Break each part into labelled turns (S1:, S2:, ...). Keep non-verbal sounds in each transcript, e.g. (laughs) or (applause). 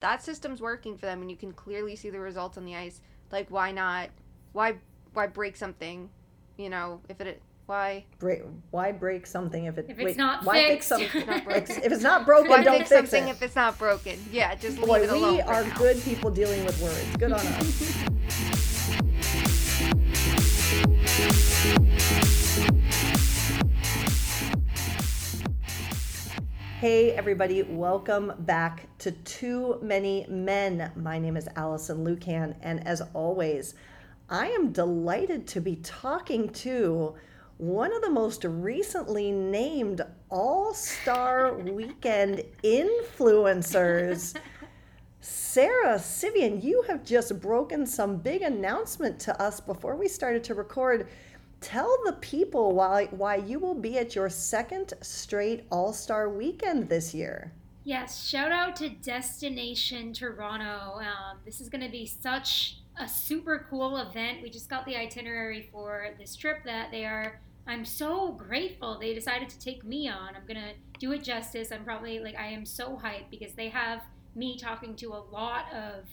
S1: that system's working for them and you can clearly see the results on the ice, like why not why why break something? You know, if it why
S2: break why break something if it
S3: If it's
S2: wait,
S3: not
S2: why fix something
S1: broken.
S2: if it's not broken
S1: why
S2: don't
S1: fix
S2: fix
S1: something
S2: it
S1: if it's not broken? Yeah, just leave
S2: boy
S1: it alone.
S2: we
S1: for
S2: are
S1: now.
S2: good people dealing with words good on us (laughs) Hey, everybody, welcome back to Too Many Men. My name is Alison Lukan, and as always, I am delighted to be talking to one of the most recently named All Star (laughs) Weekend influencers. Sara Civian, you have just broken some big announcement to us before we started to record. Tell the people why why you will be at your second straight All Star Weekend this year.
S3: Yes, shout out to Destination Toronto. Um, this is going to be such a super cool event. We just got the itinerary for this trip that they are. I'm so grateful they decided to take me on. I'm going to do it justice. I'm probably like, I am so hyped because they have me talking to a lot of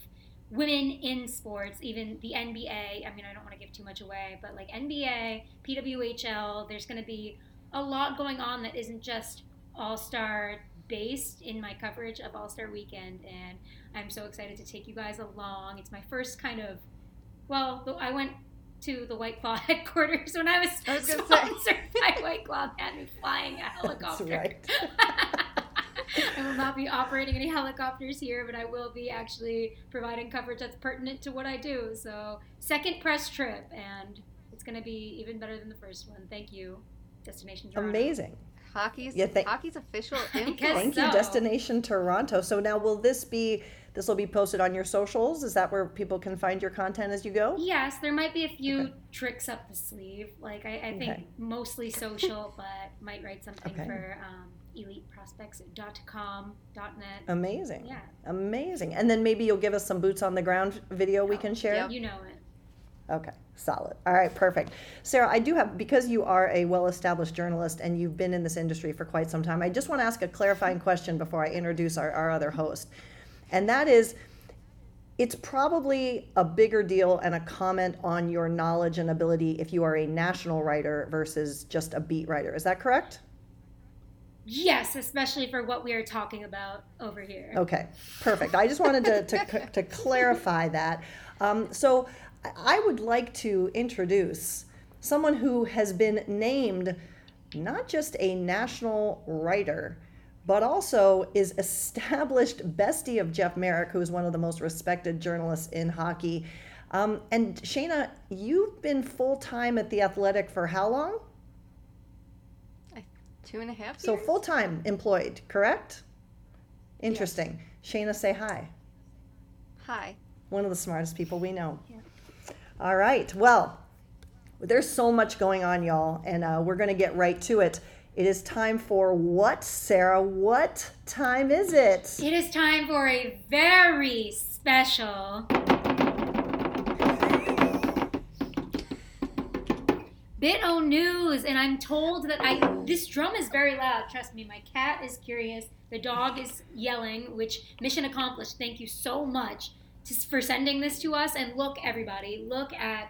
S3: women in sports, even the NBA. I mean, I don't want to give too much away, but like NBA, PWHL, there's going to be a lot going on that isn't just all star based in my coverage of All Star Weekend, and I'm so excited to take you guys along. It's my first kind of, well, I went to the White Claw (laughs) headquarters when I was,
S1: I was gonna say.
S3: sponsored by White Claw. They had me flying a (laughs)
S2: That's
S3: helicopter.
S2: right. (laughs)
S3: I will not be operating any helicopters here, but I will be actually providing coverage that's pertinent to what I do. So, second press trip, and it's going to be even better than the first one. Thank you, Destination Toronto.
S2: Amazing.
S1: Hockey's
S2: Yeah, thank-
S1: hockey's official (laughs)
S3: I
S1: influence.
S3: guess
S2: Thank you. Destination Toronto. So now will this be this will be posted on your socials? Is that where people can find your content as you go?
S3: Yes, there might be a few
S2: Okay.
S3: tricks up the sleeve. Like I, I think
S2: Okay.
S3: mostly social, (laughs) but might write something
S2: Okay.
S3: for um, eliteprospects.com.net.
S2: Amazing.
S3: Yeah,
S2: Amazing. And then maybe you'll give us some boots on the ground video we can share?
S1: Yep.
S3: you know it.
S2: Okay, solid. All right, perfect. Sara, I do have, because you are a well established journalist and you've been in this industry for quite some time, I just want to ask a clarifying question before I introduce our, our other host. And that is it's probably a bigger deal and a comment on your knowledge and ability if you are a national writer versus just a beat writer. Is that correct?
S3: Yes, especially for what we are talking about over here.
S2: Okay, perfect. I just wanted to, to, (laughs) to clarify that. Um, so I would like to introduce someone who has been named not just a national writer, but also is established bestie of Jeff Marek, who is one of the most respected journalists in hockey. Um, and Shayna, you've been full time at the Athletic for how long?
S1: Two and a half.
S2: So
S1: years?
S2: full time employed, correct? Interesting. Shayna, say hi.
S1: Hi.
S2: One of the smartest people we know.
S3: Yeah.
S2: All right. Well, there's so much going on, y'all, and uh, we're going to get right to it. It is time for what, Sara? What time is it?
S3: It is time for a very special bit o news, and I'm told that I this drum is very loud. Trust me, my cat is curious. The dog is yelling, which mission accomplished. Thank you so much for sending this to us. And look, everybody, look at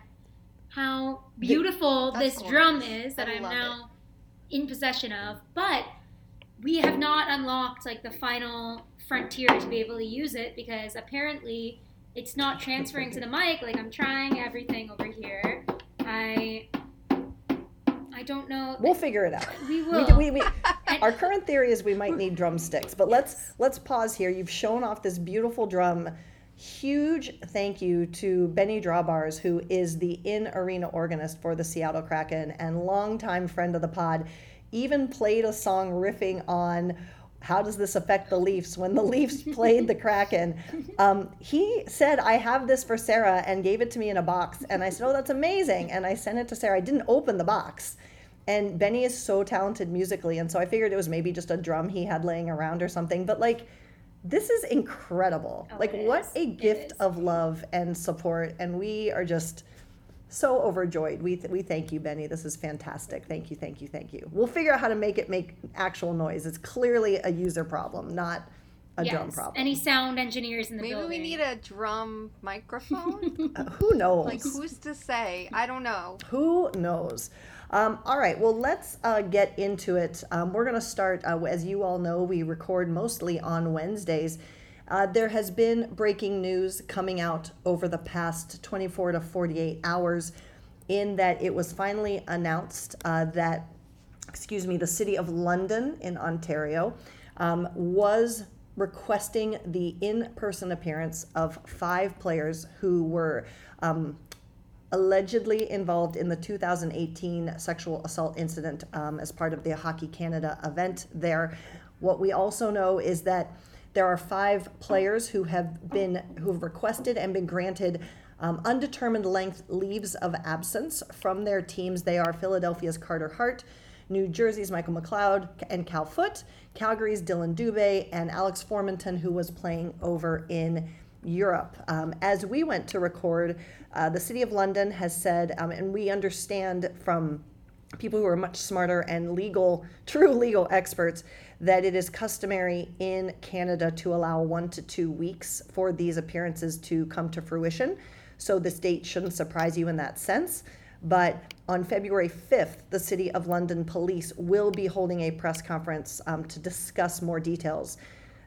S3: how beautiful
S1: That's
S3: this drum is that
S1: I
S3: I'm
S1: love
S3: now in possession of. But we have not unlocked like the final frontier to be able to use it because apparently it's not transferring to the mic. Like I'm trying everything over here. I I don't know.
S2: We'll figure it out.
S3: We
S2: We,
S3: will.
S2: we, we, (laughs) our current theory is we might need drumsticks, but let's let's pause here. You've shown off this beautiful drum. Huge thank you to Benny Drawbars, who is the in arena organist for the Seattle Kraken and longtime friend of the pod. Even played a song riffing on how does this affect the Leafs when the Leafs (laughs) played the Kraken. Um, he said, I have this for Sara and gave it to me in a box. And I said, Oh, that's amazing. And I sent it to Sara. I didn't open the box. And Benny is so talented musically. And so I figured it was maybe just a drum he had laying around or something. But like, this is incredible.
S3: Oh,
S2: like,
S3: it
S2: what
S3: is.
S2: a gift of love and support. And we are just so overjoyed. We, th- we thank you, Benny. This is fantastic. Thank you, thank you, thank you. We'll figure out how to make it make actual noise. It's clearly a user problem, not a
S3: yes.
S2: drum problem.
S3: Any sound engineers in the
S1: Maybe
S3: building?
S1: we need a drum microphone. (laughs)
S2: Uh, who knows?
S1: like who's to say? I don't know.
S2: Who knows? Um, all right, well, let's uh, get into it. Um, we're going to start, uh, as you all know, we record mostly on Wednesdays. Uh, there has been breaking news coming out over the past 24 to 48 hours, in that it was finally announced uh, that, excuse me, the city of London in Ontario um, was requesting the in person appearance of five players who were. Um, allegedly involved in the 2018 sexual assault incident um, as part of the Hockey Canada event there. What we also know is that there are five players who have been who have requested and been granted um, undetermined length leaves of absence from their teams. They are Philadelphia's Carter Hart, New Jersey's Michael McLeod and Cal Foote, Calgary's Dylan Dubé, and Alex Formenton, who was playing over in Europe. Um, as we went to record, uh, the City of London has said, um, and we understand from people who are much smarter and legal, (laughs) true legal experts, that it is customary in Canada to allow one to two weeks for these appearances to come to fruition. So this date shouldn't surprise you in that sense. But on February 5th, the City of London Police will be holding a press conference um, to discuss more details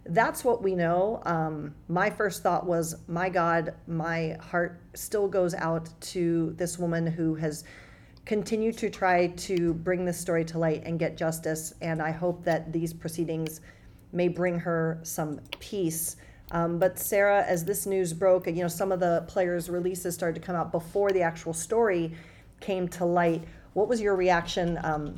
S2: that's what we know. Um, my first thought was, my God, my heart still goes out to this woman who has continued to try to bring this story to light and get justice. And I hope that these proceedings may bring her some peace. Um, but Sara, as this news broke, you know, some of the players' releases started to come out before the actual story came to light. What was your reaction? Um,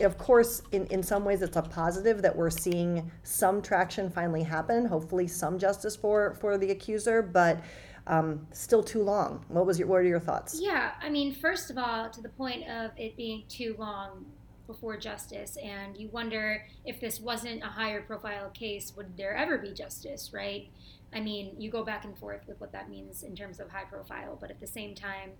S2: of course, in, in some ways, it's a positive that we're seeing some traction finally happen. Hopefully, some justice for for the accuser, but um, still too long. What was your what are your thoughts?
S3: Yeah, I mean, first of all, to the point of it being too long before justice, and you wonder if this wasn't a higher profile case, would there ever be justice, right? I mean, you go back and forth with what that means in terms of high profile, but at the same time,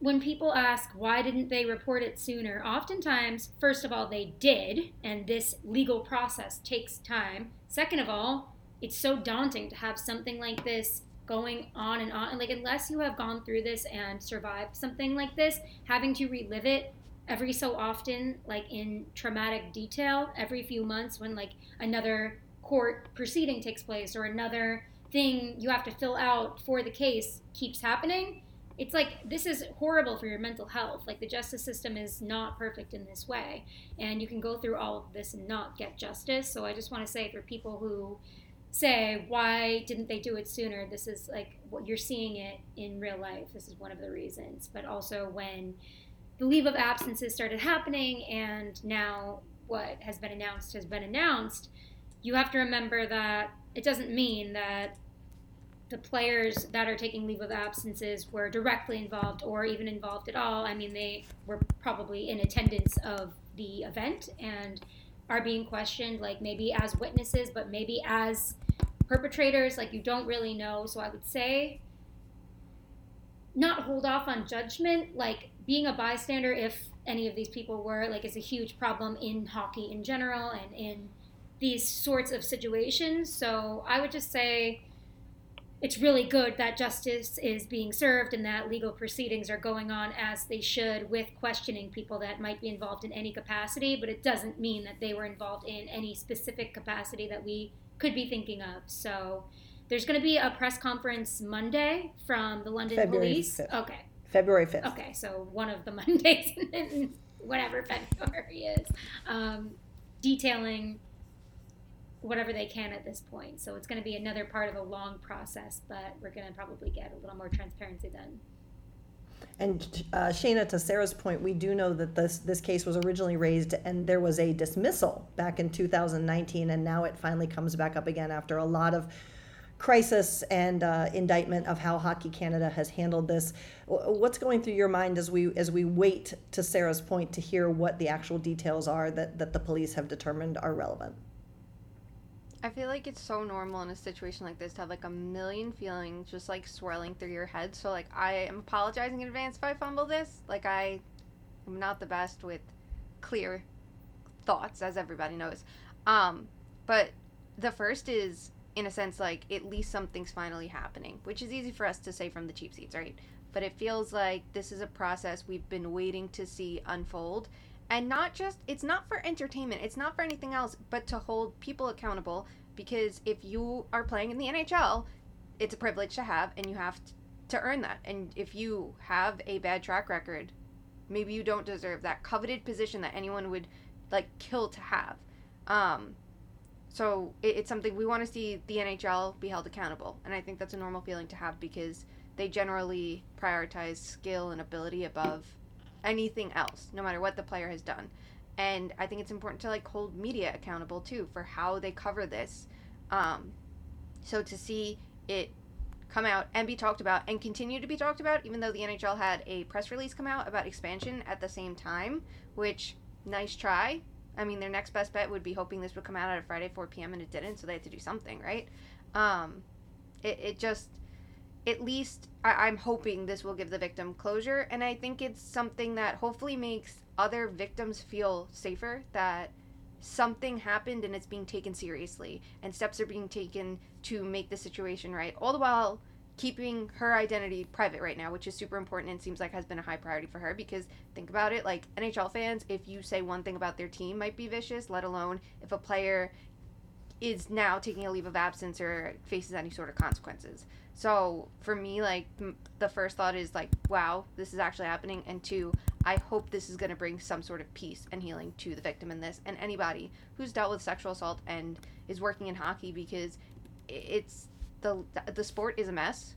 S3: when people ask why didn't they report it sooner, oftentimes, first of all, they did, and this legal process takes time. Second of all, it's so daunting to have something like this going on and on. And like, unless you have gone through this and survived something like this, having to relive it every so often, like in traumatic detail, every few months when like another court proceeding takes place or another thing you have to fill out for the case keeps happening it's like this is horrible for your mental health. Like the justice system is not perfect in this way and you can go through all of this and not get justice. So i just want to say for people who say why didn't they do it sooner? This is like what you're seeing it in real life. This is one of the reasons. But also when the leave of absences started happening and now what has been announced has been announced you have to remember that it doesn't mean that the players that are taking leave of absences were directly involved or even involved at all. I mean, they were probably in attendance of the event and are being questioned, like maybe as witnesses, but maybe as perpetrators. Like, you don't really know. So I would say not hold off on judgment. Like, being a bystander, if any of these people were, like, is a huge problem in hockey in general and in these sorts of situations. So I would just say, it's really good that justice is being served and that legal proceedings are going on as they should with questioning people that might be involved in any capacity, but it doesn't mean that they were involved in any specific capacity that we could be thinking of. So there's going to be a press conference Monday from the London
S2: February
S3: Police.
S2: 5th.
S3: Okay.
S2: February 5th.
S3: Okay, so one of the (laughs) Mondays in whatever February is, um, detailing whatever they can at this point. So it's going to be another part of a long process, but we're going to probably get a little more transparency then.
S2: And uh, Shayna, to Sara's point, we do know that this this case was originally raised and there was a dismissal back in 2019, and now it finally comes back up again after a lot of crisis and uh, indictment of how Hockey Canada has handled this. What's going through your mind as we as we wait to Sara's point to hear what the actual details are that that the police have determined are relevant?
S1: I feel like it's so normal in a situation like this to have like a million feelings just like swirling through your head. So like I am apologizing in advance if I fumble this. Like I am not the best with clear thoughts as everybody knows. Um but the first is in a sense like at least something's finally happening, which is easy for us to say from the cheap seats, right? But it feels like this is a process we've been waiting to see unfold. And not just, it's not for entertainment, it's not for anything else, but to hold people accountable. Because if you are playing in the NHL, it's a privilege to have, and you have to earn that. And if you have a bad track record, maybe you don't deserve that coveted position that anyone would like kill to have. Um, so it, it's something we want to see the NHL be held accountable, and I think that's a normal feeling to have because they generally prioritize skill and ability above anything else, no matter what the player has done. And I think it's important to like hold media accountable too for how they cover this. Um, so to see it come out and be talked about and continue to be talked about, even though the NHL had a press release come out about expansion at the same time, which nice try. I mean, their next best bet would be hoping this would come out at a Friday 4 p.m. and it didn't, so they had to do something, right? Um, it, it just, at least, I, I'm hoping this will give the victim closure, and I think it's something that hopefully makes other victims feel safer that something happened and it's being taken seriously and steps are being taken to make the situation right all the while keeping her identity private right now which is super important and seems like has been a high priority for her because think about it like nhl fans if you say one thing about their team might be vicious let alone if a player is now taking a leave of absence or faces any sort of consequences so for me like m- the first thought is like wow this is actually happening and two I hope this is going to bring some sort of peace and healing to the victim in this and anybody who's dealt with sexual assault and is working in hockey because it's the the sport is a mess.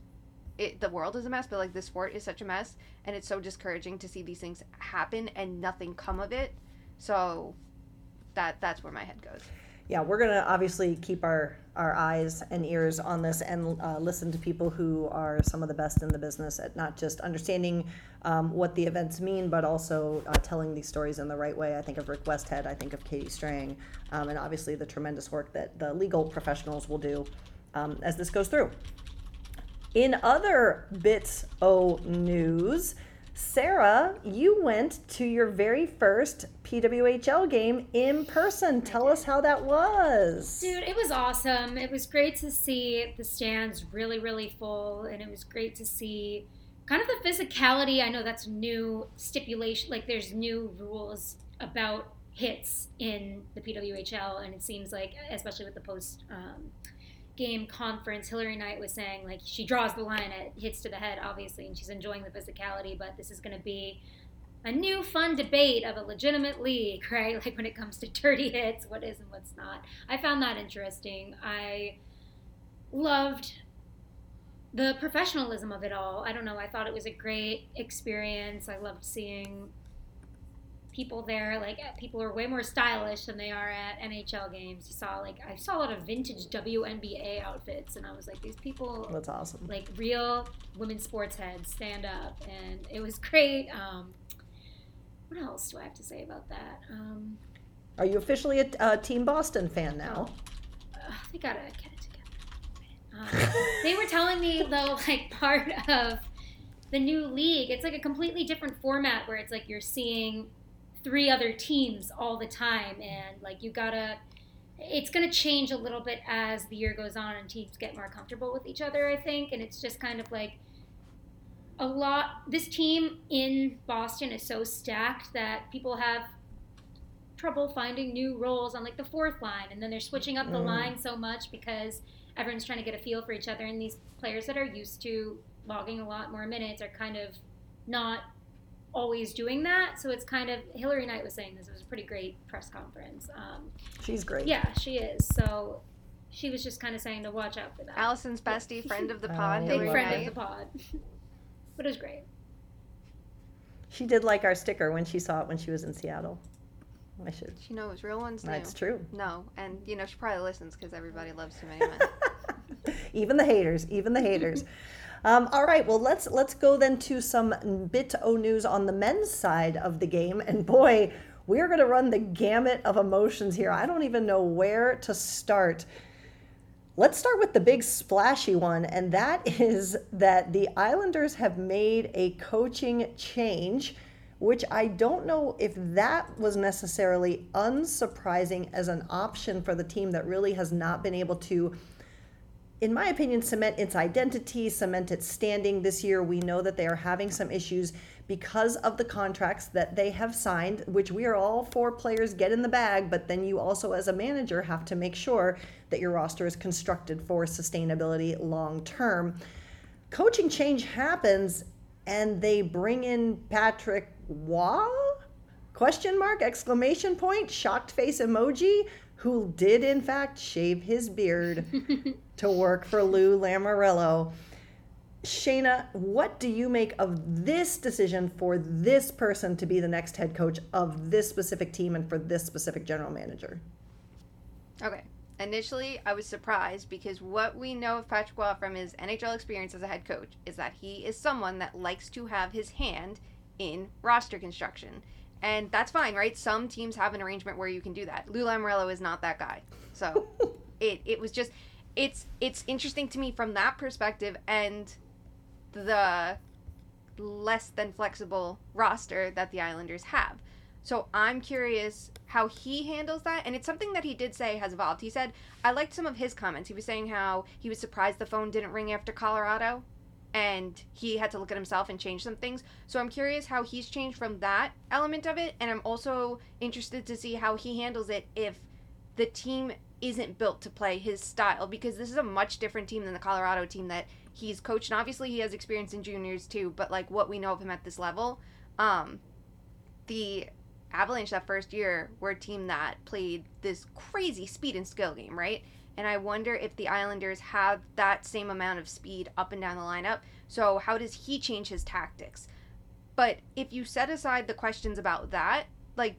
S1: It, the world is a mess, but like the sport is such a mess, and it's so discouraging to see these things happen and nothing come of it. So that that's where my head goes
S2: yeah, we're going to obviously keep our, our eyes and ears on this and uh, listen to people who are some of the best in the business at not just understanding um, what the events mean, but also uh, telling these stories in the right way. I think of Rick Westhead, I think of Katie Strang, um, and obviously the tremendous work that the legal professionals will do um, as this goes through. In other bits o news, Sara, you went to your very first PWHL game in person. Tell us how that was.
S3: Dude, it was awesome. It was great to see the stands really, really full, and it was great to see kind of the physicality. I know that's new stipulation, like there's new rules about hits in the PWHL, and it seems like, especially with the post. Um, game conference, Hilary Knight was saying like she draws the line at hits to the head, obviously, and she's enjoying the physicality, but this is going to be a new fun debate of a legitimate league, (laughs) right? Like when it comes to dirty hits, what is and what's not. I found that interesting. I loved the professionalism of it all. I don't know. I thought it was a great experience. I loved seeing people there. Like people are way more stylish than they are at NHL games. You saw like I saw a lot of vintage WNBA outfits, and I was like, these people.
S2: That's awesome.
S3: Like real women sports heads stand up, and it was great. Um, what else do I have to say about that? Um,
S2: are you officially a, Team Boston fan now?
S3: Uh, they gotta get it together. Um, (laughs) they were telling me though, like part of the new league, it's like a completely different format where it's like you're seeing three other teams all the time and like you gotta it's going to change a little bit as the year goes on and teams get more comfortable with each other i think and it's just kind of like a lot this team in boston is so stacked that people have trouble finding new roles on like the fourth line and then they're switching up the mm. line so much because everyone's trying to get a feel for each other and these players that are used to logging a lot more minutes are kind of not always doing that. So it's kind of Hilary Knight was saying this. It was a pretty great press conference. Um,
S2: She's great.
S3: Yeah, she is. So she was just kind of saying to watch out for that.
S1: Alison's bestie, friend of the (laughs) pod,
S3: big friend Knight. of the pod. (laughs) but it was great.
S2: She did like our sticker when she saw it when she was in Seattle. I should.
S1: She knows real ones.
S2: That's true.
S1: No, and you know she probably listens because everybody loves too many men. (laughs)
S2: even the haters, even the haters. Um, all right, well let's let's go then to some bit o news on the men's side of the game, and boy, we're going to run the gamut of emotions here. I don't even know where to start. Let's start with the big splashy one, and that (laughs) is that the Islanders have made a coaching change which I don't know if that was necessarily unsurprising as an option for the team that really has not been able to in my opinion, cement its identity, cement its standing this year. We know that they are having some issues because of the contracts that they have signed, which we are all for players get in the bag, but then you also, as a manager, have to make sure that your roster is constructed for sustainability long term. Coaching change happens and they bring in Patrick Roy? Question mark, exclamation point, shocked face emoji, who did in fact shave his beard (laughs) to work for Lou Lamoriello. Shayna, what do you make of this decision for this person to be the next head coach of this specific team and for this specific general manager?
S1: Okay. Initially, I was surprised because what we know of Patrick Roy from his NHL experience as a head coach is that he is someone that likes to have his hand in roster construction. And that's fine, right? Some teams have an arrangement where you can do that. Lou Lamoriello is not that guy. So (laughs) it, it was just it's it's interesting to me from that perspective and the less than flexible roster that the Islanders have. So I'm curious how he handles that. And it's something that he did say has evolved. He said, I liked some of his comments. He was saying how he was surprised the phone didn't ring after Colorado and he had to look at himself and change some things. So I'm curious how he's changed from that element of it. And I'm also interested to see how he handles it if the team isn't built to play his style because this is a much different team than the Colorado team that he's coached. And obviously, he has experience in juniors too, but like what we know of him at this level, um, the Avalanche that first year were a team that played this crazy speed and skill game, right? And I wonder if the Islanders have that same amount of speed up and down the lineup. So, how does he change his tactics? But if you set aside the questions about that, like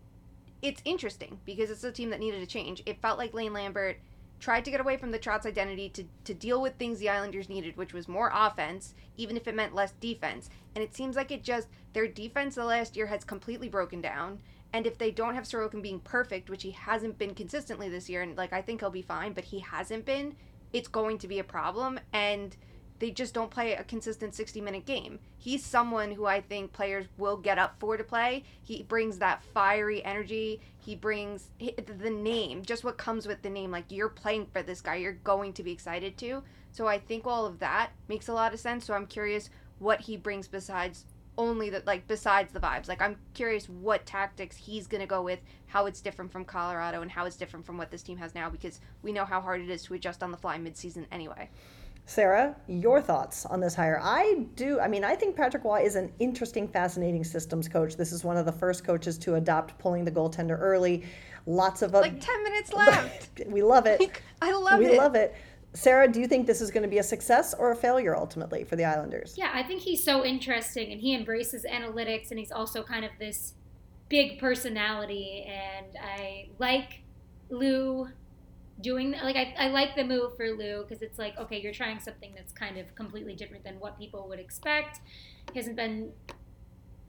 S1: it's interesting because it's a team that needed a change. It felt like Lane Lambert tried to get away from the Trotz identity to, to deal with things the Islanders needed, which was more offense, even if it meant less defense. And it seems like it just, their defense the last year has completely broken down. And if they don't have Sorokin being perfect, which he hasn't been consistently this year, and like I think he'll be fine, but he hasn't been, it's going to be a problem. And they just don't play a consistent 60 minute game. He's someone who I think players will get up for to play. He brings that fiery energy. He brings the name, just what comes with the name. Like you're playing for this guy, you're going to be excited to. So I think all of that makes a lot of sense. So I'm curious what he brings besides only that like besides the vibes. Like I'm curious what tactics he's going to go with, how it's different from Colorado and how it's different from what this team has now because we know how hard it is to adjust on the fly midseason anyway.
S2: Sara, your thoughts on this hire? I do. I mean, I think Patrick Roy is an interesting, fascinating systems coach. This is one of the first coaches to adopt pulling the goaltender early. Lots of
S1: like ten minutes (laughs) left.
S2: we love it.
S1: I love
S2: we
S1: it.
S2: We love it. Sara, do you think this is going to be a success or a failure ultimately for the Islanders?
S3: Yeah, I think he's so interesting and he embraces analytics and he's also kind of this big personality. And I like Lou doing like I, I like the move for Lou because it's like okay you're trying something that's kind of completely different than what people would expect. He hasn't been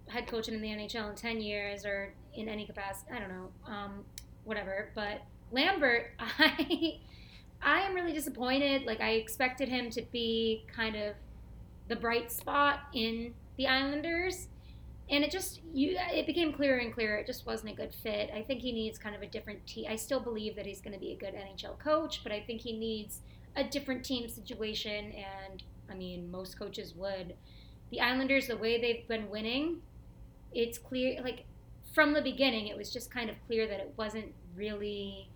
S3: head coaching in the NHL in ten years or in any capacity. I don't know, um, whatever. But Lambert, (laughs) I I am really disappointed. Like I expected him to be kind of the bright spot in the Islanders and it just you it became clearer and clearer it just wasn't a good fit i think he needs kind of a different team i still believe that he's going to be a good nhl coach but i think he needs a different team situation and i mean most coaches would the islanders the way they've been winning it's clear like from the beginning it was just kind of clear that it wasn't really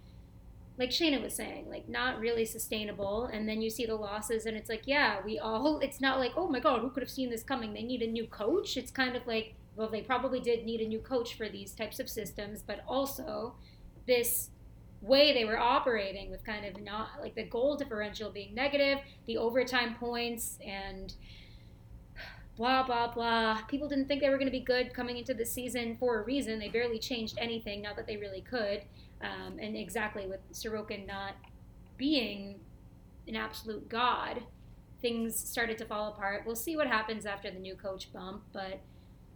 S3: like Shayna was saying, like not really sustainable. And then you see the losses, and it's like, yeah, we all. It's not like, oh my god, who could have seen this coming? They need a new coach. It's kind of like, well, they probably did need a new coach for these types of systems, but also this way they were operating with kind of not like the goal differential being negative, the overtime points, and blah, blah, blah. People didn't think they were going to be good coming into the season for a reason. They barely changed anything, not that they really could. Um, and exactly with Sorokin not being an absolute god, things started to fall apart. We'll see what happens after the new coach bump, but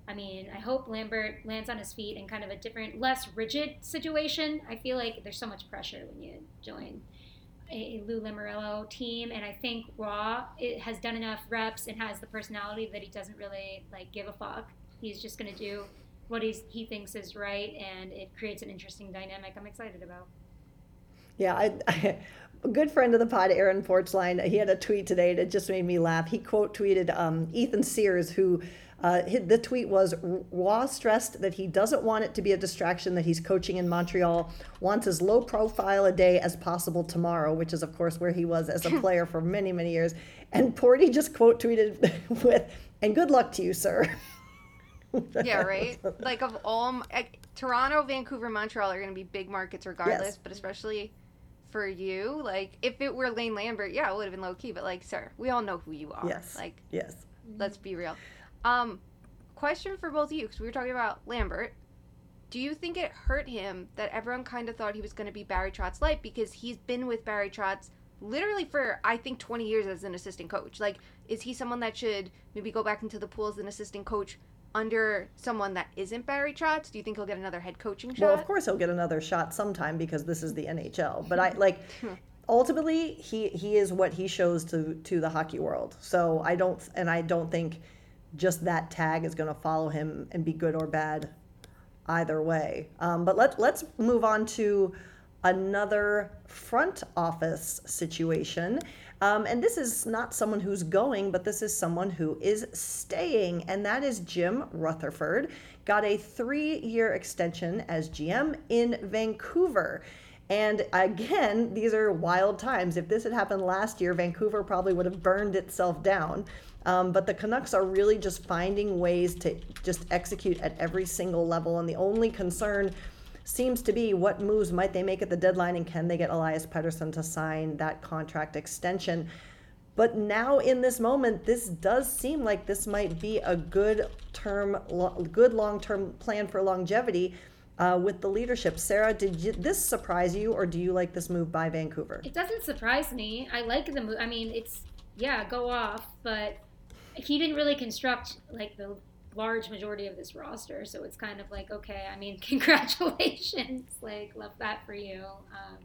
S3: I mean, I hope Lambert lands on his feet in kind of a different, less rigid situation. I feel like there's so much pressure when you join a Lou Lamoriello team, and I think Roy has done enough reps and has the personality that he doesn't really like give a fuck. He's just gonna do what he's, he thinks is right, and it creates an interesting dynamic. I'm excited about.
S2: Yeah, I, (laughs) I, a good friend of the pod, Aaron Portzline, he had a tweet today that just made me laugh. He quote tweeted um, Ethan Sears, who uh, the tweet was Roy stressed that he doesn't want it to be a distraction that he's coaching in Montreal, wants as low profile a day as possible tomorrow, which is, of course, where he was as a (laughs) player for many, many years. And Porty just quote tweeted (laughs) with, and good luck to you, sir.
S1: yeah, (laughs) right? Like, of all, like, Toronto, Vancouver, Montreal are going to be big markets regardless, yes. but especially for you, like, if it were Lane Lambert, yeah, it would have been low key, but like, sir, we all know who you are.
S2: Yes.
S1: Like,
S2: yes.
S1: Let's be real. Um, question for both of you because we were talking about Lambert. Do you think it hurt him that everyone kind of thought he was going to be Barry Trotz light because he's been with Barry Trotz literally for I think 20 years as an assistant coach? Like, is he someone that should maybe go back into the pool as an assistant coach under someone that isn't Barry Trotz? Do you think he'll get another head coaching shot?
S2: Well, of course he'll get another shot sometime because this is the NHL. But I like (laughs) ultimately he he is what he shows to to the hockey world. So I don't and I don't think just that tag is going to follow him and be good or bad either way. Um, but let, let's move on to another front office situation. Um, and this is not someone who's going, but this is someone who is staying, and that is Jim Rutherford. Got a three year extension as GM in Vancouver. And again, these are wild times. If this had happened last year, Vancouver probably would have burned itself down. Um, but the Canucks are really just finding ways to just execute at every single level. And the only concern seems to be what moves might they make at the deadline and can they get Elias Pettersson to sign that contract extension. But now in this moment, this does seem like this might be a good term, good long term plan for longevity. Uh, with the leadership. Sara, did you, this surprise you, or do you like this move by Vancouver?
S3: It doesn't surprise me. I like the move. I mean, it's yeah, go off, but he didn't really construct like the large majority of this roster, so it's kind of like okay. I mean, (laughs) congratulations, like love that for you. Um,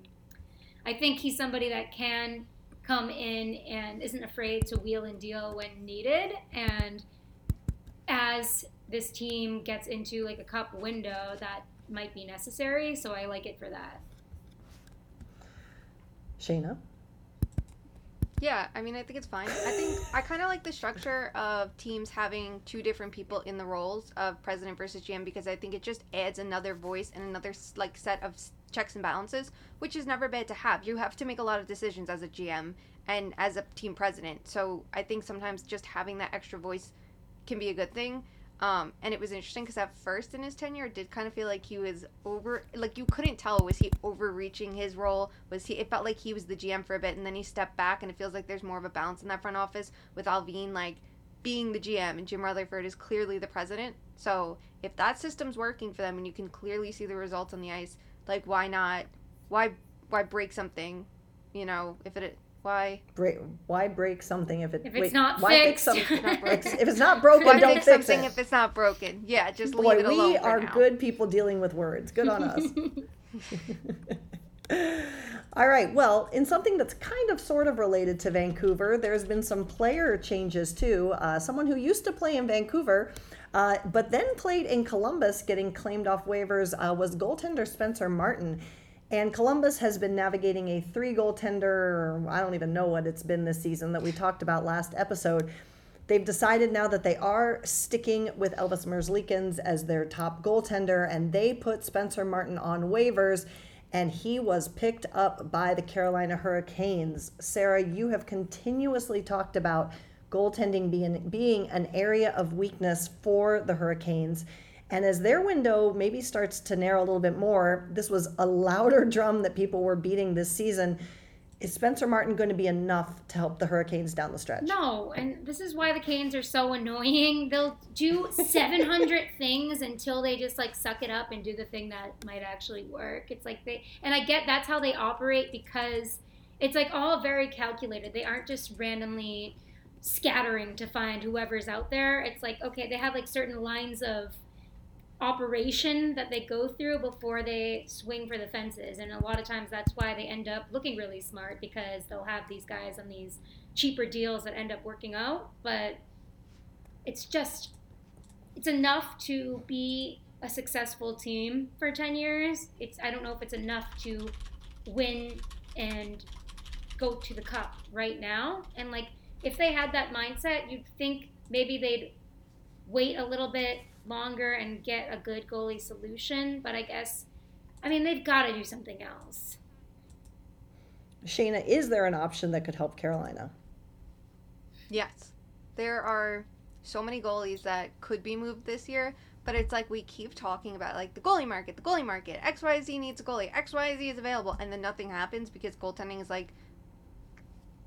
S3: I think he's somebody that can come in and isn't afraid to wheel and deal when needed, and as this team gets into like a cup window, that might be necessary. So I like it for that.
S2: Shayna.
S1: Yeah, I mean, I think it's fine. I think I kind of like the structure of teams having two different people in the roles of president versus GM because I think it just adds another voice and another like set of checks and balances, which is never bad to have. You have to make a lot of decisions as a GM and as a team president. So I think sometimes just having that extra voice can be a good thing. Um, and it was interesting because at first in his tenure, it did kind of feel like he was over, like you couldn't tell was he overreaching his role? Was he? It felt like he was the GM for a bit, and then he stepped back, and it feels like there's more of a balance in that front office with Allvin like being the GM, and Jim Rutherford is clearly the president. So if that system's working for them, and you can clearly see the results on the ice, like why not? Why why break something? You know, if it why
S2: break? Why break something if it
S3: if it's wait, not why fixed? Fix
S2: something, (laughs) if it's not broken, why don't
S1: fix,
S2: fix
S1: something
S2: it.
S1: if it's not broken? Yeah, just
S2: Boy,
S1: leave it alone.
S2: we are
S1: now.
S2: good people dealing with words. Good on us. (laughs) All right. Well, in something that's kind of sort of related to Vancouver, there's been some player changes too. Uh, someone who used to play in Vancouver, uh, but then played in Columbus, getting claimed off waivers, uh, was goaltender Spencer Martin. And Columbus has been navigating a three goaltender, I don't even know what it's been this season that we talked about last episode. They've decided now that they are sticking with Elvis Merzlikins as their top goaltender, and they put Spencer Martin on waivers, and he was picked up by the Carolina Hurricanes. Sara, you have continuously talked about goaltending being, being an area of weakness for the Hurricanes. And as their window maybe starts to narrow a little bit more, this was a louder (laughs) drum that people were beating this season. Is Spencer Martin going to be enough to help the Hurricanes down the stretch?
S3: No, and this is why the Canes are so annoying. They'll do (laughs) 700 things until they just like suck it up and do the thing that might actually work. It's like they, and I get that's how they operate because it's like all very calculated. They aren't just randomly scattering to find whoever's out there. It's like, okay, they have like certain lines of operation that they go through before they swing for the fences. And a lot of times that's why they end up looking really smart because they'll have these guys on these cheaper deals that end up working out. But it's just, it's enough to be a successful team for 10 years. It's I don't know if it's enough to win and go to the cup right now. And like if they had that mindset, you'd think maybe they'd wait a little bit longer and get a good goalie solution, but I guess I mean they've got to do something else.
S2: Shayna, is there an option that could help Carolina?
S1: Yes. There are so many goalies that could be moved this year, but it's like we keep talking about like the goalie market, the goalie market. XYZ needs a goalie. XYZ is available and then nothing happens because goaltending is like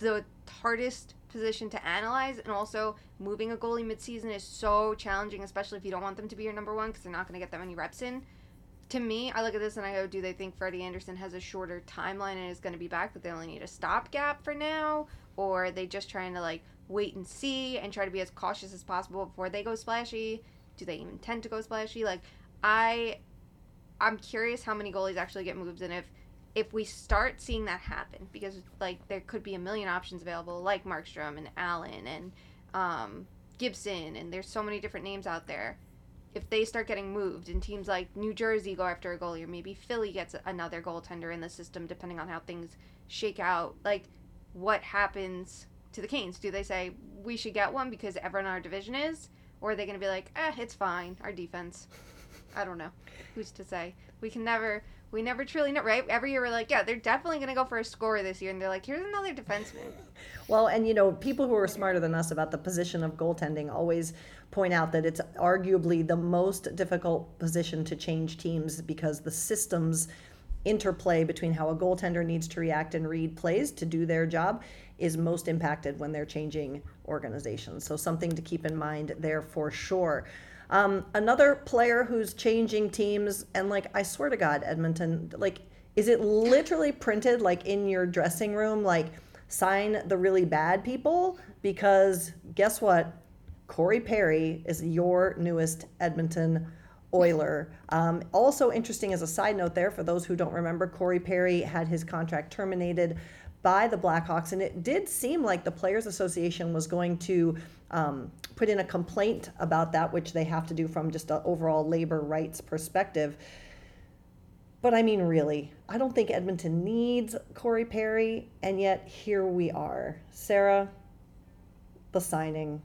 S1: the hardest position to analyze and also moving a goalie midseason is so challenging especially if you don't want them to be your number one because they're not going to get that many reps in. To me i look at this and i go do they think freddie Andersen has a shorter timeline and is going to be back but they only need a stopgap for now? Or are they just trying to like wait and see and try to be as cautious as possible before they go splashy? Do they even tend to go splashy? Like i i'm curious how many goalies actually get moved and if if we start seeing that happen, because like there could be a million options available, like Markstrom and Allen and um, Gibson, and there's so many different names out there. If they start getting moved, and teams like New Jersey go after a goalie, or maybe Philly gets another goaltender in the system, depending on how things shake out, like what happens to the Canes? Do they say we should get one because everyone in our division is, or are they going to be like, eh, it's fine, our defense? I don't know. Who's to say? We can never we never truly know, right? Every year we're like, yeah, they're definitely going to go for a scorer this year, and they're like, here's another defenseman. (laughs)
S2: Well, and you know, people who are smarter than us about the position of goaltending always point out that it's arguably the most difficult position to change teams because the systems interplay between how a goaltender needs to react and read plays to do their job is most impacted when they're changing organizations. So something to keep in mind there for sure. Um, another player who's changing teams, and like I swear to God, Edmonton, like, is it literally printed like in your dressing room, like sign the really bad people? Because guess what? Corey Perry is your newest Edmonton Oiler. Um, also interesting as a side note there, for those who don't remember, Corey Perry had his contract terminated by the Blackhawks, and it did seem like the Players Association was going to um, put in a complaint about that, which they have to do from just an overall labor rights perspective. But I mean, really, I don't think Edmonton needs Corey Perry, and yet here we are. Sara, the signing.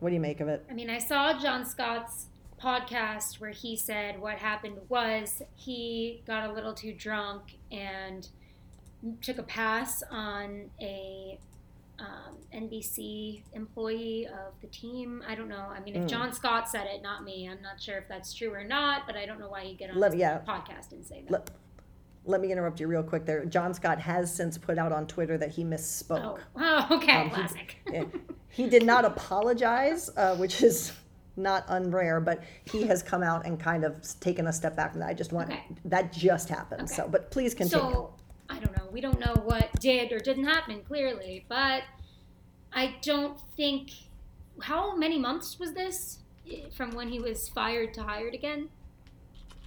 S2: What do you make of it?
S3: I mean, I saw John Scott's podcast where he said what happened was he got a little too drunk and took a pass on a um, NBC employee of the team. I don't know. I mean, if mm. John Scott said it, not me, I'm not sure if that's true or not. But I don't know why you get on let, yeah. podcast and say that.
S2: Let, let, me interrupt you real quick there. John Scott has since put out on Twitter that he misspoke.
S3: Oh, (laughs) oh okay, um, classic.
S2: He, (laughs) he, did not apologize, uh, which is not unrare, but he (laughs) has come out and kind of taken a step back from that. I just want okay. that just happened. Okay. So, but please continue.
S3: So, I don't know. We don't know what did or didn't happen clearly, but I don't think. How many months was this eh, from when he was fired to hired again?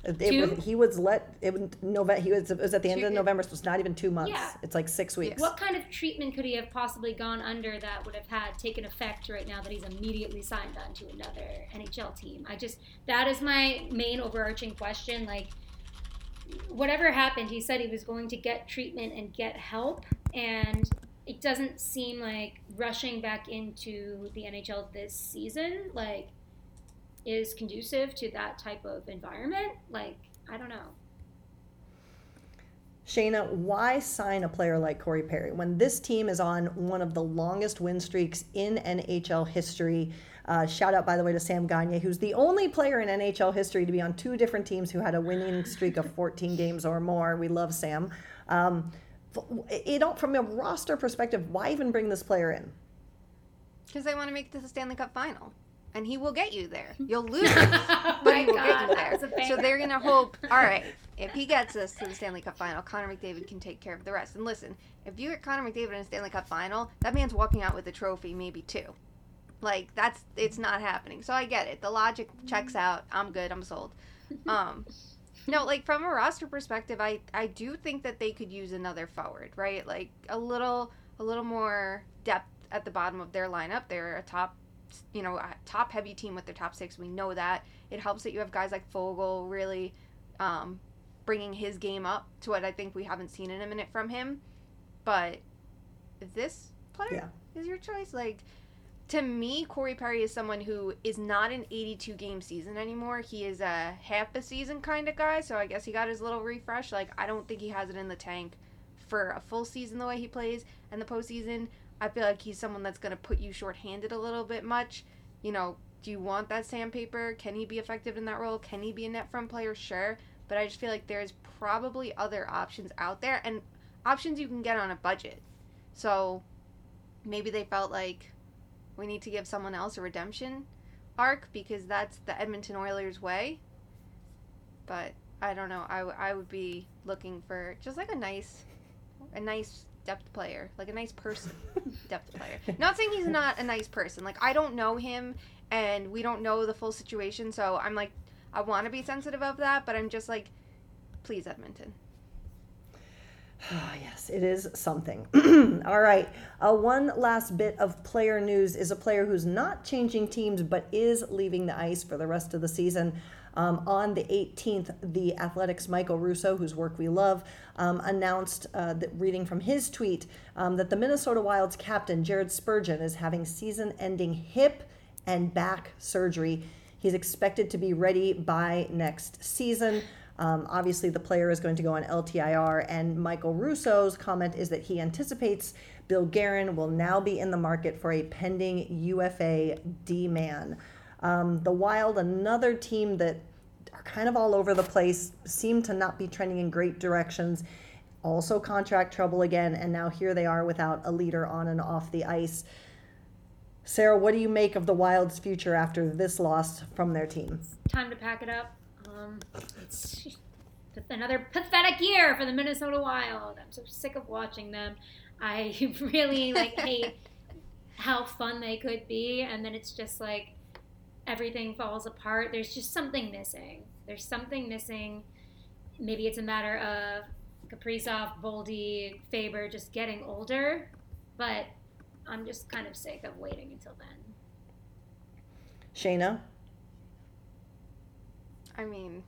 S2: It was, he was let it November. He was it was at the end two, of November, so it's not even two months. Yeah. It's like six weeks.
S3: What kind of treatment could he have possibly gone under that would have had taken effect right now that he's immediately signed on to another NHL team? I just that is my main overarching question. Like whatever happened, he said he was going to get treatment and get help, and it doesn't seem like rushing back into the NHL this season like is conducive to that type of environment. Like, I don't know.
S2: Shayna, why sign a player like Corey Perry when this team is on one of the longest win streaks in NHL history? Uh, shout out, by the way, to Sam Gagner, who's the only player in NHL history to be on two different teams who had a winning streak of 14 games or more. We love Sam. Um, you know, from a roster perspective, why even bring this player in?
S1: Because they want to make this a Stanley Cup final. And he will get you there. (laughs) You'll lose, but he will God, get you there. So they're going to hope, all right, if he gets us to the Stanley Cup final, Connor McDavid can take care of the rest. And listen, if you get Connor McDavid in a Stanley Cup final, that man's walking out with a trophy, maybe two. Like that's it's not happening. So I get it. The logic checks out. I'm good. I'm sold. Um, no, like from a roster perspective, I I do think that they could use another forward, right? Like a little a little more depth at the bottom of their lineup. They're a top you know, top heavy team with their top six. We know that. It helps that you have guys like Foegele really um, bringing his game up to what I think we haven't seen in a minute from him. But this player
S2: Yeah.
S1: is your choice. Like, to me, Corey Perry is someone who is not an 82 game season anymore. He is a half a season kind of guy. So I guess he got his little refresh. Like, I don't think he has it in the tank for a full season the way he plays. And the postseason, I feel like he's someone that's going to put you shorthanded a little bit much. You know, do you want that sandpaper? Can he be effective in that role? Can he be a net front player? Sure. But I just feel like there's probably other options out there and options you can get on a budget. So maybe they felt like we need to give someone else a redemption arc because that's the Edmonton Oilers way. But I don't know. I, w- I would be looking for just like a nice, a nice depth player, like a nice person (laughs) depth player. Not saying he's not a nice person. Like I don't know him, and we don't know the full situation. So I'm like, I want to be sensitive of that, but I'm just like, please Edmonton.
S2: Ah, yes, it is something. (clears throat) All right. Uh, one last bit of player news is a player who's not changing teams but is leaving the ice for the rest of the season. Um, on the 18th, the Athletic's Michael Russo, whose work we love, um, announced, uh, that, reading from his tweet, um, that the Minnesota Wild's captain, Jared Spurgeon, is having season ending hip and back surgery. He's expected to be ready by next season. Um, obviously, the player is going to go on LTIR, and Michael Russo's comment is that he anticipates Bill Guerin will now be in the market for a pending UFA D man. Um, the Wild, another team that are kind of all over the place, seem to not be trending in great directions. Also, contract trouble again, and now here they are without a leader on and off the ice. Sara, what do you make of the Wild's future after this loss from their team?
S3: Time to pack it up. Um, it's another pathetic year for the Minnesota Wild. I'm so sick of watching them. I (laughs) really like hate (laughs) how fun they could be, and then it's just like everything falls apart. There's just something missing. There's something missing. Maybe it's a matter of Kaprizov, Boldy, Faber just getting older, but I'm just kind of sick of waiting until then.
S2: Shayna?
S1: I mean,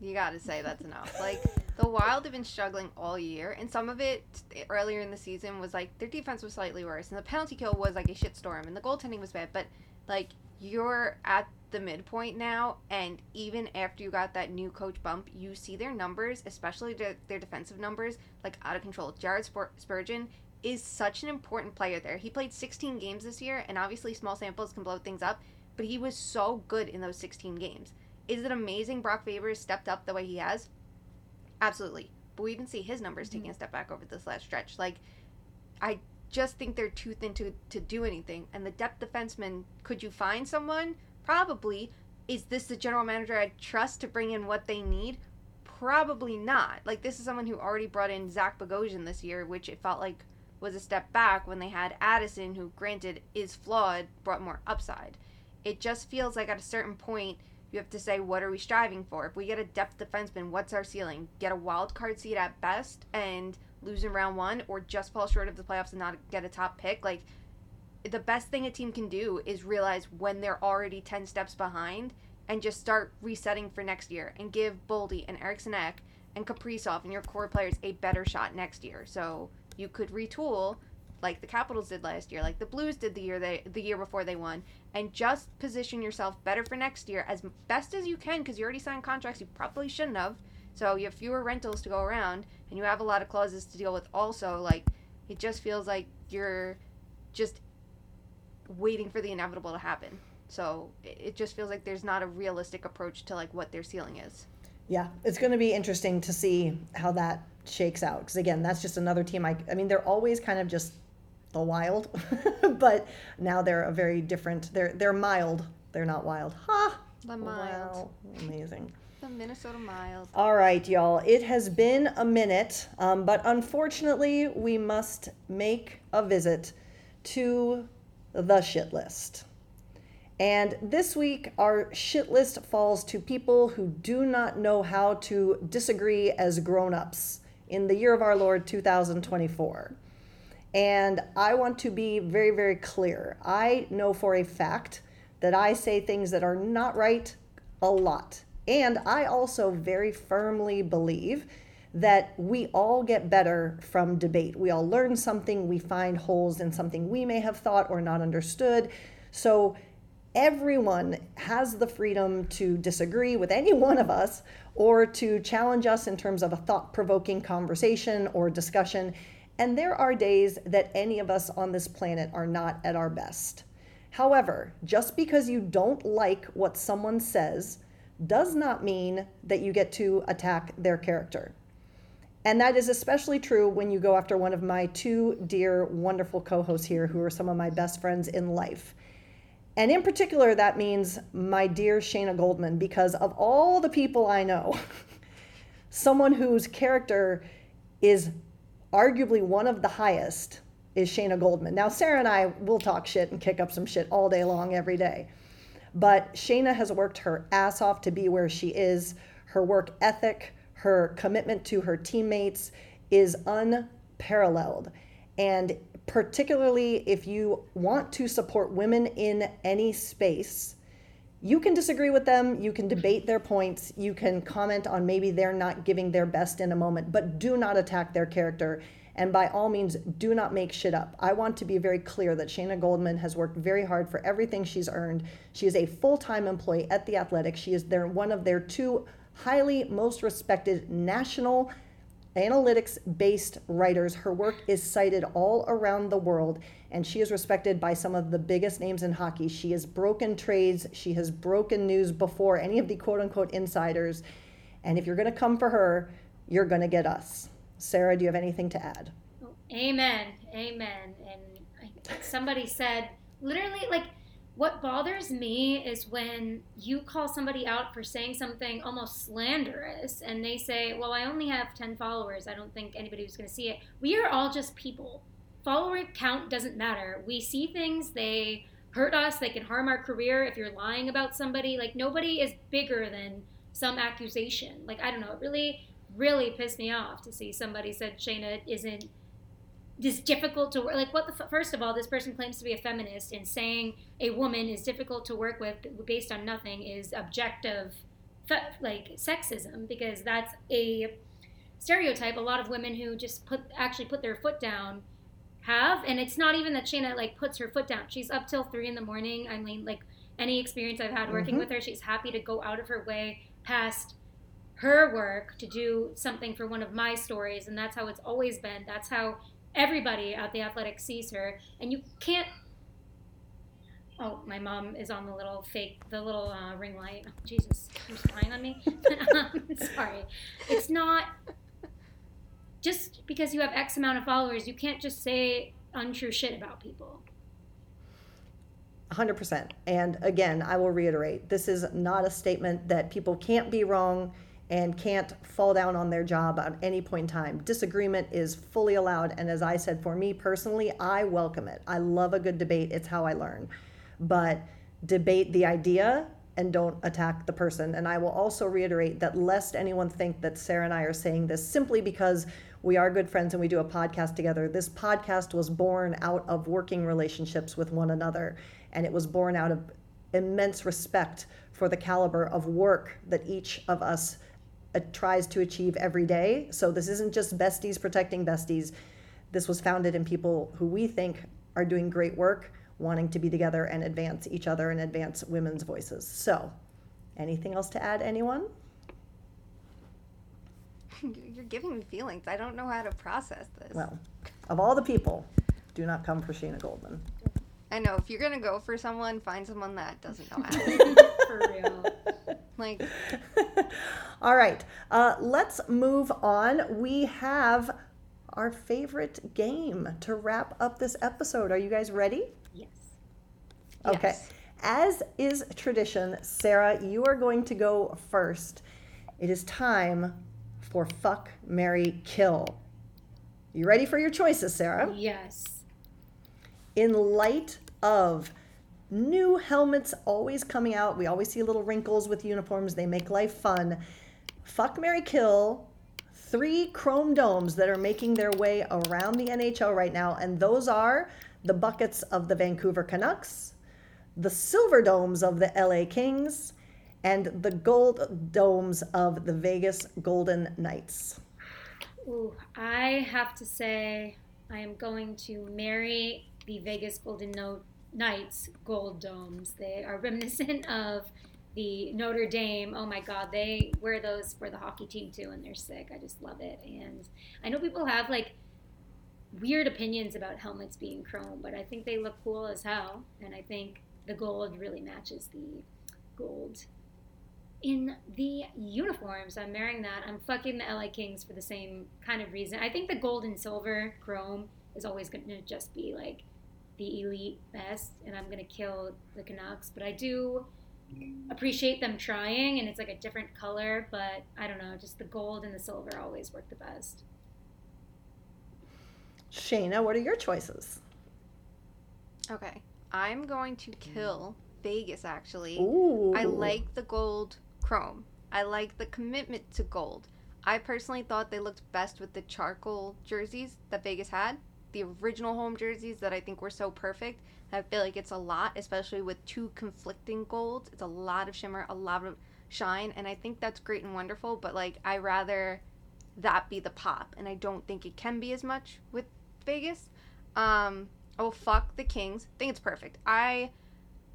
S1: you got to say that's enough. Like the Wild have been struggling all year, and some of it earlier in the season was like their defense was slightly worse, and the penalty kill was like a shitstorm, and the goaltending was bad. But like you're at the midpoint now, and even after you got that new coach bump, you see their numbers, especially their, their defensive numbers, like out of control. Jared Spur- Spurgeon is such an important player there. He played 16 games this year, and obviously small samples can blow things up, but he was so good in those 16 games. Is it amazing Brock Faber stepped up the way he has? Absolutely. But we even see his numbers mm-hmm. taking a step back over this last stretch. Like, I just think they're too thin to, to do anything. And the depth defenseman, could you find someone? Probably. Is this the general manager I'd trust to bring in what they need? Probably not. Like, this is someone who already brought in Zach Bogosian this year, which it felt like was a step back when they had Addison, who, granted, is flawed, brought more upside. It just feels like at a certain point, you have to say, what are we striving for? If we get a depth defenseman, what's our ceiling? Get a wild card seat at best and lose in round one, or just fall short of the playoffs and not get a top pick? Like, the best thing a team can do is realize when they're already 10 steps behind and just start resetting for next year and give Boldy and Eriksson Ek and Kaprizov and your core players a better shot next year. So you could retool like the Capitals did last year, like the Blues did the year they the year before they won, and just position yourself better for next year as best as you can because you already signed contracts you probably shouldn't have. So you have fewer rentals to go around, and you have a lot of clauses to deal with. Also, like it just feels like you're just waiting for the inevitable to happen. So it just feels like there's not a realistic approach to like what their ceiling is.
S2: Yeah, it's going to be interesting to see how that shakes out. Because again, that's just another team. I, I mean, they're always kind of just the wild, (laughs) but now they're a very different. They're they're mild. They're not wild. Ha!
S1: The mild,
S2: Wow, amazing.
S1: the Minnesota mild.
S2: All right, y'all. It has been a minute, um, but unfortunately, we must make a visit to the shit list. And this week, our shit list falls to people who do not know how to disagree as grown ups in the year of our Lord 2024. And I want to be very, very clear. I know for a fact that I say things that are not right a lot. And I also very firmly believe that we all get better from debate. We all learn something, we find holes in something we may have thought or not understood. So everyone has the freedom to disagree with any one of us or to challenge us in terms of a thought provoking conversation or discussion. And there are days that any of us on this planet are not at our best. However, just because you don't like what someone says does not mean that you get to attack their character. And that is especially true when you go after one of my two dear, wonderful co hosts here who are some of my best friends in life. And in particular, that means my dear Shayna Goldman, because of all the people I know, (laughs) someone whose character is arguably one of the highest is Shayna Goldman. Now, Sara and I will talk shit and kick up some shit all day long, every day. But Shayna has worked her ass off to be where she is. Her work ethic, her commitment to her teammates is unparalleled. And particularly if you want to support women in any space, you can disagree with them, you can mm-hmm. debate their points, you can comment on maybe they're not giving their best in a moment, but do not attack their character. And by all means, do not make shit up. I want to be very clear that Shayna Goldman has worked very hard for everything she's earned. She is a full time employee at The Athletic. She is their, one of their two highly most respected national analytics based writers. Her work is cited all around the world, and she is respected by some of the biggest names in hockey. She has broken trades, she has broken news before any of the quote unquote insiders. And if you're going to come for her, you're going to get us. Sara, do you have anything to add?
S3: Amen. Amen. And somebody said, literally, like, what bothers me is when you call somebody out for saying something almost slanderous and they say, Well, I only have 10 followers. I don't think anybody was going to see it. We are all just people. Follower count doesn't matter. We see things, they hurt us, they can harm our career if you're lying about somebody. Like, nobody is bigger than some accusation. Like, I don't know. It really, really pissed me off to see somebody said Shayna isn't is difficult to work like what the first of all this person claims to be a feminist and saying a woman is difficult to work with based on nothing is objective like sexism because that's a stereotype a lot of women who just put actually put their foot down have and it's not even that Shayna like puts her foot down she's up till three in the morning I mean like any experience I've had working mm-hmm. with her she's happy to go out of her way past her work to do something for one of my stories and that's how it's always been that's how everybody at the athletic sees her, and you can't. Oh, my mom is on the little fake, the little uh, ring light. Oh, Jesus, you're spying on me. (laughs) (laughs) sorry, it's not just because you have X amount of followers. You can't just say untrue shit about people.
S2: 100%. And again, I will reiterate this is not a statement that people can't be wrong and can't fall down on their job at any point in time. Disagreement is fully allowed. And as I said, for me personally, I welcome it. I love a good debate, it's how I learn. But debate the idea and don't attack the person. And I will also reiterate that lest anyone think that Sara and I are saying this simply because we are good friends and we do a podcast together. This podcast was born out of working relationships with one another, and it was born out of immense respect for the caliber of work that each of us uh, tries to achieve every day. So this isn't just besties protecting besties. This was founded in people who we think are doing great work, wanting to be together and advance each other and advance women's voices. So, anything else to add, anyone? (laughs)
S1: You're giving me feelings. I don't know how to process this.
S2: Well, of all the people, do not come for Shayna Goldman.
S1: I know. If you're gonna go for someone, find someone that doesn't know how. to. (laughs) for real.
S2: Like. (laughs) All right. Uh, let's move on. We have our favorite game to wrap up this episode. Are you guys ready?
S3: Yes.
S2: Okay. Yes. As is tradition, Sara, you are going to go first. It is time for Fuck, Mary, Kill. You ready for your choices, Sara?
S3: Yes.
S2: In light of new helmets always coming out, we always see little wrinkles with uniforms, they make life fun. Fuck Mary Kill three chrome domes that are making their way around the NHL right now, and those are the buckets of the Vancouver Canucks, the silver domes of the LA Kings, and the gold domes of the Vegas Golden Knights.
S3: Ooh, I have to say, I am going to marry the Vegas Golden no- Knights gold domes. They are (laughs) reminiscent of the Notre Dame. Oh my God, they wear those for the hockey team too, and they're sick. I just love it. And I know people have like weird opinions about helmets being chrome, but I think they look cool as hell. And I think the gold really matches the gold in the uniforms. I'm wearing that. I'm fucking the LA Kings for the same kind of reason. I think the gold and silver chrome is always going to just be like the elite best, and I'm going to kill the Canucks. But I do appreciate them trying, and it's like a different color, but I don't know, just the gold and the silver always work the best.
S2: Shayna, what are your choices?
S1: Okay. I'm going to kill Vegas actually.
S2: Ooh.
S1: I like the gold chrome. I like the commitment to gold. I personally thought they looked best with the charcoal jerseys that Vegas had, the original home jerseys that I think were so perfect. I feel like it's a lot, especially with two conflicting golds. It's a lot of shimmer, a lot of shine, and I think that's great and wonderful. But like, I rather that be the pop, and I don't think it can be as much with Vegas. Um, oh fuck the Kings. I think it's perfect. I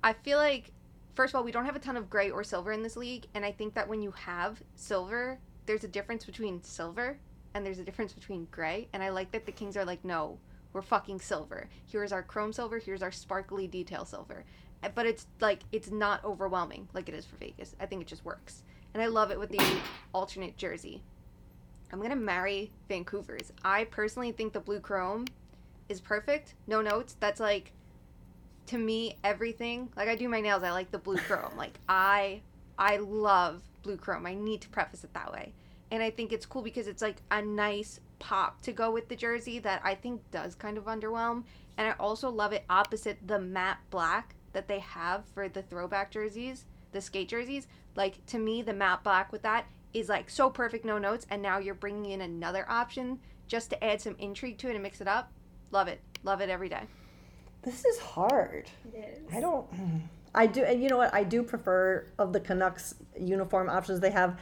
S1: I feel like first of all, we don't have a ton of gray or silver in this league, and I think that when you have silver, there's a difference between silver and there's a difference between gray, and I like that the Kings are like, no, we're fucking silver. Here's our chrome silver, here's our sparkly detail silver. Uh, But it's like it's not overwhelming like it is for Vegas. I think it just works. And I love it with the alternate jersey. I'm gonna marry Vancouver's. I personally think the blue chrome is perfect. No notes. That's like to me everything. Like I do my nails, I like the blue chrome. like I I love blue chrome. I need to preface it that way. And I think it's cool because it's like a nice pop to go with the jersey that I think does kind of underwhelm. And I also love it opposite the matte black that they have for the throwback jerseys, the skate jerseys. Like to me, the matte black with that is like so perfect, no notes. And now you're bringing in another option just to add some intrigue to it and mix it up. Love it. Love it every day.
S2: This is hard.
S3: It is.
S2: I don't. I do, and you know what? I do prefer of the Canucks uniform options. They have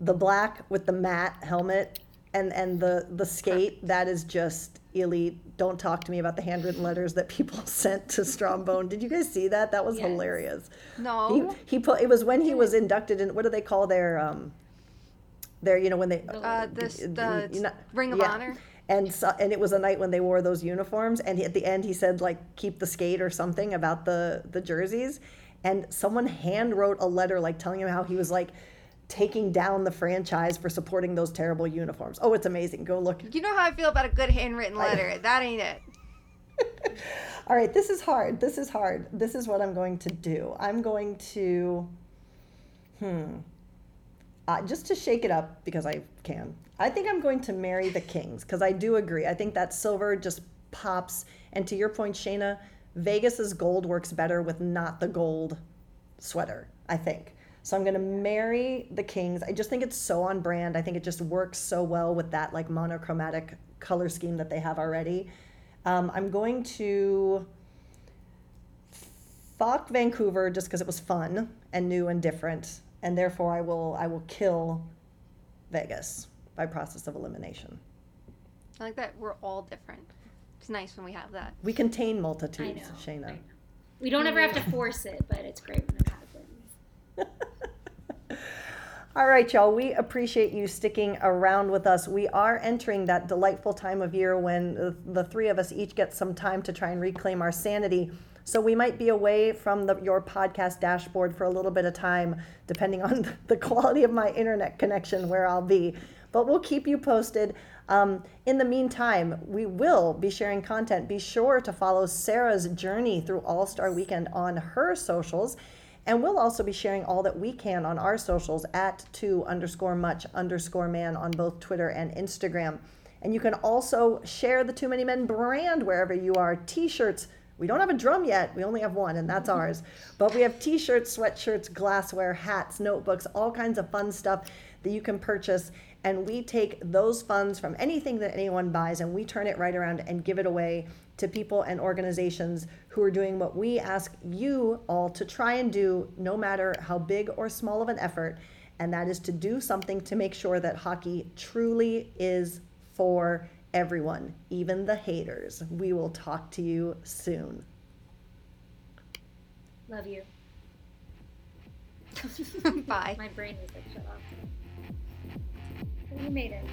S2: the black with the matte helmet and and the the skate. (laughs) That is just elite. Don't talk to me about the handwritten letters that people (laughs) sent to Strombone. Did you guys see that? That was
S3: Yes.
S2: hilarious.
S1: No.
S2: He he put it was when he was inducted in. What do they call their um? Their you know when they
S1: uh, this, the
S2: you know-
S1: Ring of
S2: yeah.
S1: Honor.
S2: And so, and it was a night when they wore those uniforms and he, at the end he said like keep the skate or something about the the jerseys. And someone hand wrote a letter like telling him how he was like taking down the franchise for supporting those terrible uniforms. Oh it's amazing. Go look.
S1: You know how I feel about a good handwritten letter. That ain't it. (laughs)
S2: all right this is hard. This is hard. This is what i'm going to do. I'm going to hmm uh, just to shake it up because i can. I think i'm going to marry the kings because i do agree. I think that silver just pops. And to your point shayna vegas's gold works better with not the gold sweater i think. So i'm going to marry the kings. I just think it's so on brand. I think it just works so well with that like monochromatic color scheme that they have already. Um, i'm going to fuck Vancouver just because it was fun and new and different, and therefore I will I will kill Vegas by process of elimination.
S1: I like that we're all different. It's nice when we have that.
S2: We contain
S3: I know.
S2: multitudes,
S3: I
S2: Shayna.
S3: know. We don't ever have to force it, but it's great when it happens. (laughs)
S2: All right, y'all. We appreciate you sticking around with us. We are entering that delightful time of year when the, the three of us each get some time to try and reclaim our sanity. So we might be away from the, your podcast dashboard for a little bit of time, depending on (laughs) the quality of my internet connection where I'll be. But we'll keep you posted. Um, in the meantime, we will be sharing content. Be sure to follow Sara's journey through All Star Weekend on her socials. And we'll also be sharing all that we can on our socials at two underscore much underscore man on both Twitter and Instagram. And you can also share the Too Many Men brand wherever you are. T shirts. We don't have a drum yet. We only have one, and that's (laughs) ours. But we have t shirts, sweatshirts, glassware, hats, notebooks, all kinds of fun stuff that you can purchase. and we take those funds from anything that anyone buys and we turn it right around and give it away to people and organizations who are doing what we ask you all to try and do, no matter how big or small of an effort, and that is to do something to make sure that hockey truly is for everyone, even the haters. We will talk to you soon.
S3: Love you. (laughs)
S1: Bye.
S3: My brain is like shut off. But you made it.